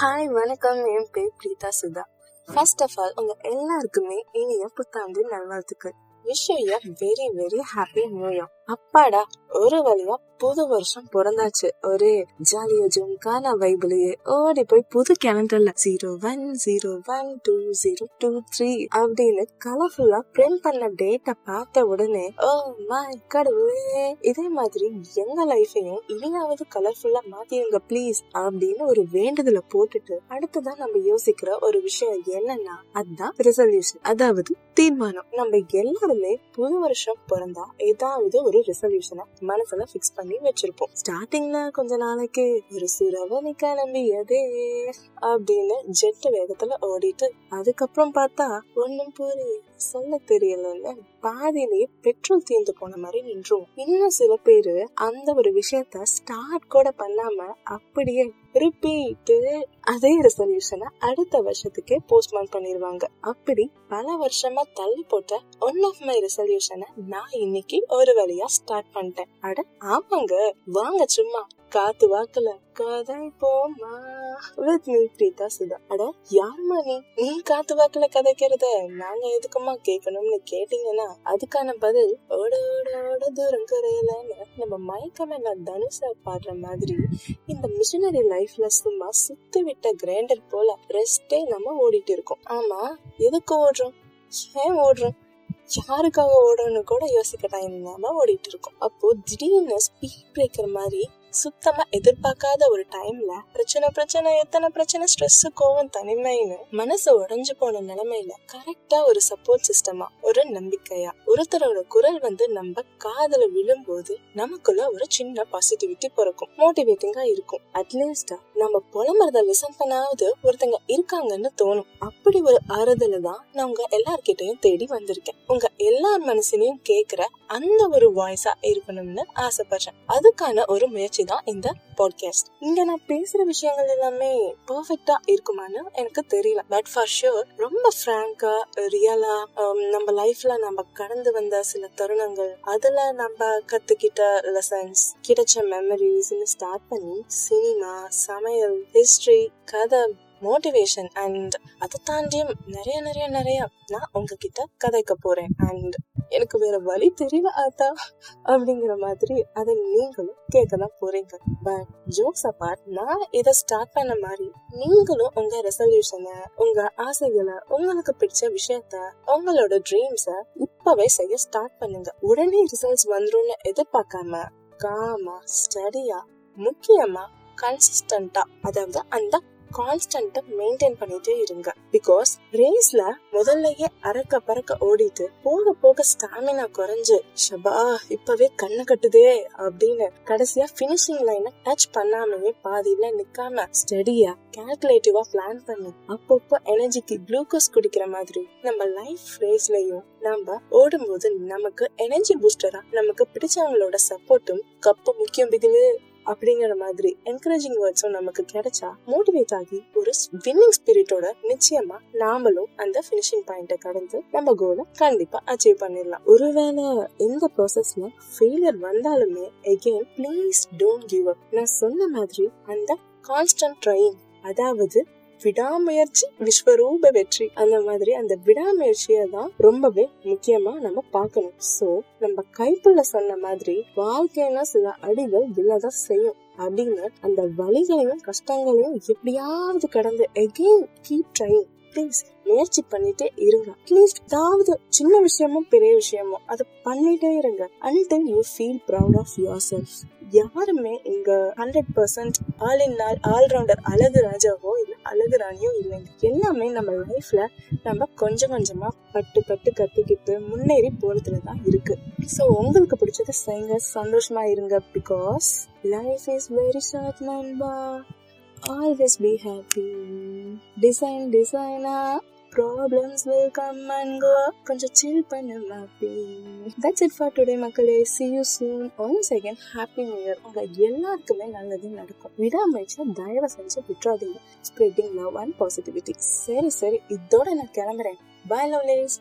Hi வணக்கம். என் பேர் Preetha Sudha. First of all உங்க எல்லாருக்குமே இனிய புத்தாண்டு நல்வாழ்த்துக்கள். Wish you very very happy new year அப்பாடா ஒரு வழியா புது வருஷம் பிறந்தாச்சு. ஒரு ஜாலியா ஜும்கான வைபிளையே ஓடி போய் புது கேலண்டர்ல zero one zero one two zero two three அப்படின்னு கலர்ஃபுல்லா பிரிண்ட் பண்ண டேட்டை பார்த்த உடனே oh ஓ மை கடவுளே இதே மாதிரி எங்க லைஃபையும் இனியாவது கலர்ஃபுல்லா மாத்திருங்க ப்ளீஸ் அப்படின்னு ஒரு வேண்டுதலை போட்டுட்டு அடுத்ததான் நம்ம யோசிக்கிற ஒரு விஷயம் என்னன்னா அதுதான் ரெசல்யூஷன் அதாவது தீர்மானம். நம்ம எல்லாரும் புது வருஷம் பிறந்தா ஏதாவது ஒரு ரெசல்யூஷனை மனசுல பிக்ஸ் பண்ணி வச்சிருப்போம். ஸ்டார்டிங்ல கொஞ்ச நாளைக்கு ஒரு சுரவணி கிளம்பியதே அப்படின்னு ஜெட் வேகத்துல ஓடிட்டு அதுக்கப்புறம் பார்த்தா ஒண்ணும் புரிய சொல்ல தெரியலன்னு பாதியிலேயே பெட்ரோல் தீர்ந்து போன மாதிரி நின்றுவோம் இன்னும் சில பேரு அந்த ஒரு விஷயத்த ஸ்டார்ட் கூட பண்ணாம அப்படியே ரிப்பீட்டு அதே ரெசல்யூஷனை அடுத்த வருஷத்துக்கே போஸ்ட்மான் பண்ணிருவாங்க. அப்படி பல வருஷமா தள்ளி போட்ட ஒன் ஆஃப் மை ரெசல்யூஷனை நான் இன்னைக்கு ஒரு வழியா ஸ்டார்ட் பண்ணிட்டேன். அட ஆமாங்க. வாங்க சும்மா. காத்து வாக்கல. கதை போமா வித் மீ பிரீதா சுதா. அட யாருமா நீ? நீ காத்து வாக்குல கதைக்கிறத? நாங்க எதுக்குமா கேட்கணும்னு கேட்டீங்கன்னா அதுக்கான பதில் ஓட ஓட ஓட தூரம் குறையலன்னு நம்ம மயக்கமே தனுஷா பாடுற மாதிரி இந்த மிஷினரி லைஃப்ல சும்மா சுத்தி விட்ட கிரைண்டர் போல ரெஸ்டே நம்ம ஓடிட்டு இருக்கோம். ஆமா எதுக்கு ஓடுறோம்? ஏன் ஓடுறோம்? யாருக்காக ஓடணும்னு கூட யோசிக்க டைம் இல்லாம ஓடிட்டு இருக்கோம். அப்போ திடீர்னு ஸ்பீட் பிரேக்கர் மாதிரி சுத்தமா எதிர்பார்க்காத ஒரு டைம்ல பிரச்சனை பிரச்சனை எத்தனை பிரச்சனை? ஸ்ட்ரெஸ் கோவம் தனிமைன்னு மனசு உடஞ்சு போன நிலைமையில கரெக்டா ஒரு சப்போர்ட் சிஸ்டமா ஒரு நம்பிக்கையா ஒருத்தரோட குரல் வந்து நம்ம காதல விழும்போது நமக்குள்ள ஒரு சின்ன பாசிட்டிவிட்டி பிறக்கும். மோட்டிவேட்டிங்கா இருக்கும். அட்லீஸ்டா நம்ம புலம்புறத லிசன் பண்ணாவது ஒருத்தங்க இருக்காங்கன்னு தோணும். அப்படி ஒரு ஆறுதல தான் நான் உங்க எல்லார்கிட்டையும் தேடி வந்திருக்கேன். உங்க எல்லார் மனசுலயும் கேக்குற அந்த ஒரு வாய்ஸா இருக்கணும்னு ஆசைப்படுறேன். அதுக்கான ஒரு முயற்சி தான் இந்த பாட்காஸ்ட் இங்க நான் பேசுற விஷயங்கள் எல்லாமே பர்ஃபெக்டா இருக்குமான்னு எனக்கு தெரியல. பட் ஃபார் ஷூர் ரொம்ப ஃப்ராங்கா ரியலா um, நம்ம லைஃப்ல நம்ம கடந்து வந்த சில தருணங்கள் அதுல நம்ம கத்துக்கிட்ட லெசன்ஸ் கிடைச்ச மெமரிஸ் ஸ்டார்ட் பண்ணி சினிமா சமையல் ஹிஸ்டரி கதை மோட்டிவேஷன் அண்ட் அதை தாண்டியும் நிறைய நிறைய நிறைய நான் உங்ககிட்ட கதைக்க போறேன். அண்ட் எனக்கு வேற வழி தெரியல ஆத்தா அப்படிங்கிற மாதிரி அதை நீங்களும் கேட்கதான் போறீங்க. பட் ஜோக்ஸ் அப்பார்ட் நான் இதை ஸ்டார்ட் பண்ண மாதிரி நீங்களும் உங்க ரெசல்யூஷனை உங்க ஆசைகளை உங்களுக்கு பிடிச்ச விஷயத்த உங்களோட ட்ரீம்ஸ இப்பவே செய்ய ஸ்டார்ட் பண்ணுங்க. உடனே ரிசல்ட்ஸ் வந்துரும்னு எதிர்பார்க்காம காமா ஸ்டடியா முக்கியமா கன்சிஸ்டண்டா அதாவது அந்த கான்ஸ்டன்ட்டை மெயின்டைன் பண்ணிட்டே இருங்க. பிகாஸ் ரேஸ்ல முதல்லயே அறக்க பறக்க ஓடிட்டு போக போக ஸ்டாமினா குறைஞ்சு ஷபா இப்பவே கண்ணை கட்டுதே அப்படின்னு கடைசியா பினிஷிங் லைனை டச் பண்ணாமயே பாதியில நிக்காம ஸ்டடியா கால்குலேட்டிவா பிளான் பண்ணி. அப்பப்போ எனர்ஜிக்கு குளுக்கோஸ் குடிக்கிற மாதிரி நம்ம லைஃப் ரேஸ்லயும் நம்ம ஓடும்போது நமக்கு எனர்ஜி பூஸ்டரா நமக்கு பிடிச்சவங்களோட சப்போர்ட்டும் கப்பு முக்கியம் பிகிலு அப்படிங்கிற மாதிரி என்கரேஜிங் வேர்ட்ஸும் நமக்கு கிடைச்சா மோட்டிவேட் ஆகி ஒரு வின்னிங் ஸ்பிரிட்டோட நிச்சயமா நாமளும் அந்த பினிஷிங் பாயிண்ட கடந்து நம்ம கோலை கண்டிப்பா அச்சீவ் பண்ணிடலாம். ஒருவேளை இந்த ப்ராசஸ்ல ஃபெயிலியர் வந்தாலுமே again please don't give up நான் சொன்ன மாதிரி அந்த கான்ஸ்டன்ட் ட்ரைங் அதாவது விடாமுயற்சி விஸ்வரூப வெற்றி அந்த மாதிரி அந்த விடாமுயற்சியை தான் ரொம்பவே முக்கியமா நம்ம பார்க்கணும். சோ நம்ம கைப்புள்ள சொன்ன மாதிரி வாழ்க்கையில சில அடிகள் விழதான் செய்யும் அப்படின்னு அந்த வழிகளையும் கஷ்டங்களையும் எப்படியாவது கடந்து எகெயின் கீப் ட்ரைங் ப்ளீஸ் முயற்சி பண்ணிட்டே இருங்க. அட்லீஸ்ட் ஏதாவது சின்ன விஷயமோ பெரிய விஷயமோ அதை பண்ணிட்டே இருங்க. Until you feel proud of your self யாருமே இங்க hundred percent all in all allrounder அழகு ராஜாவோ இல்லை அழகு ராணியோ இல்லைங்க. எல்லாமே நம்ம லைஃப்ல நம்ம கொஞ்சம் கொஞ்சமா பட்டு பட்டு கத்துக்கிட்டு முன்னேறி போறதுல தான் இருக்கு. ஸோ உங்களுக்கு பிடிச்சது செய்யுங்க சந்தோஷமா இருங்க because life is very short நண்பா. ஆல்வேஸ் பி ஹாப்பி டிசைன் டிசைனா problems will come and go கொஞ்சம் சில் பண்ணு மாப்பி தட்ஸ் இட் ஃபார் டுடே மக்களே see you soon once again happy new year உங்க எல்லாருக்குமே நல்லது நடக்கும் விடாமயிற்சி தயவு செஞ்சு விட்டுறாதீங்க ஸ்ப்ரெட்டிங் லவ் அண்ட் பாசிட்டிவிட்டி சரி சரி இதோட நான் கிளம்புறேன் பாய் லவ்லேஸ்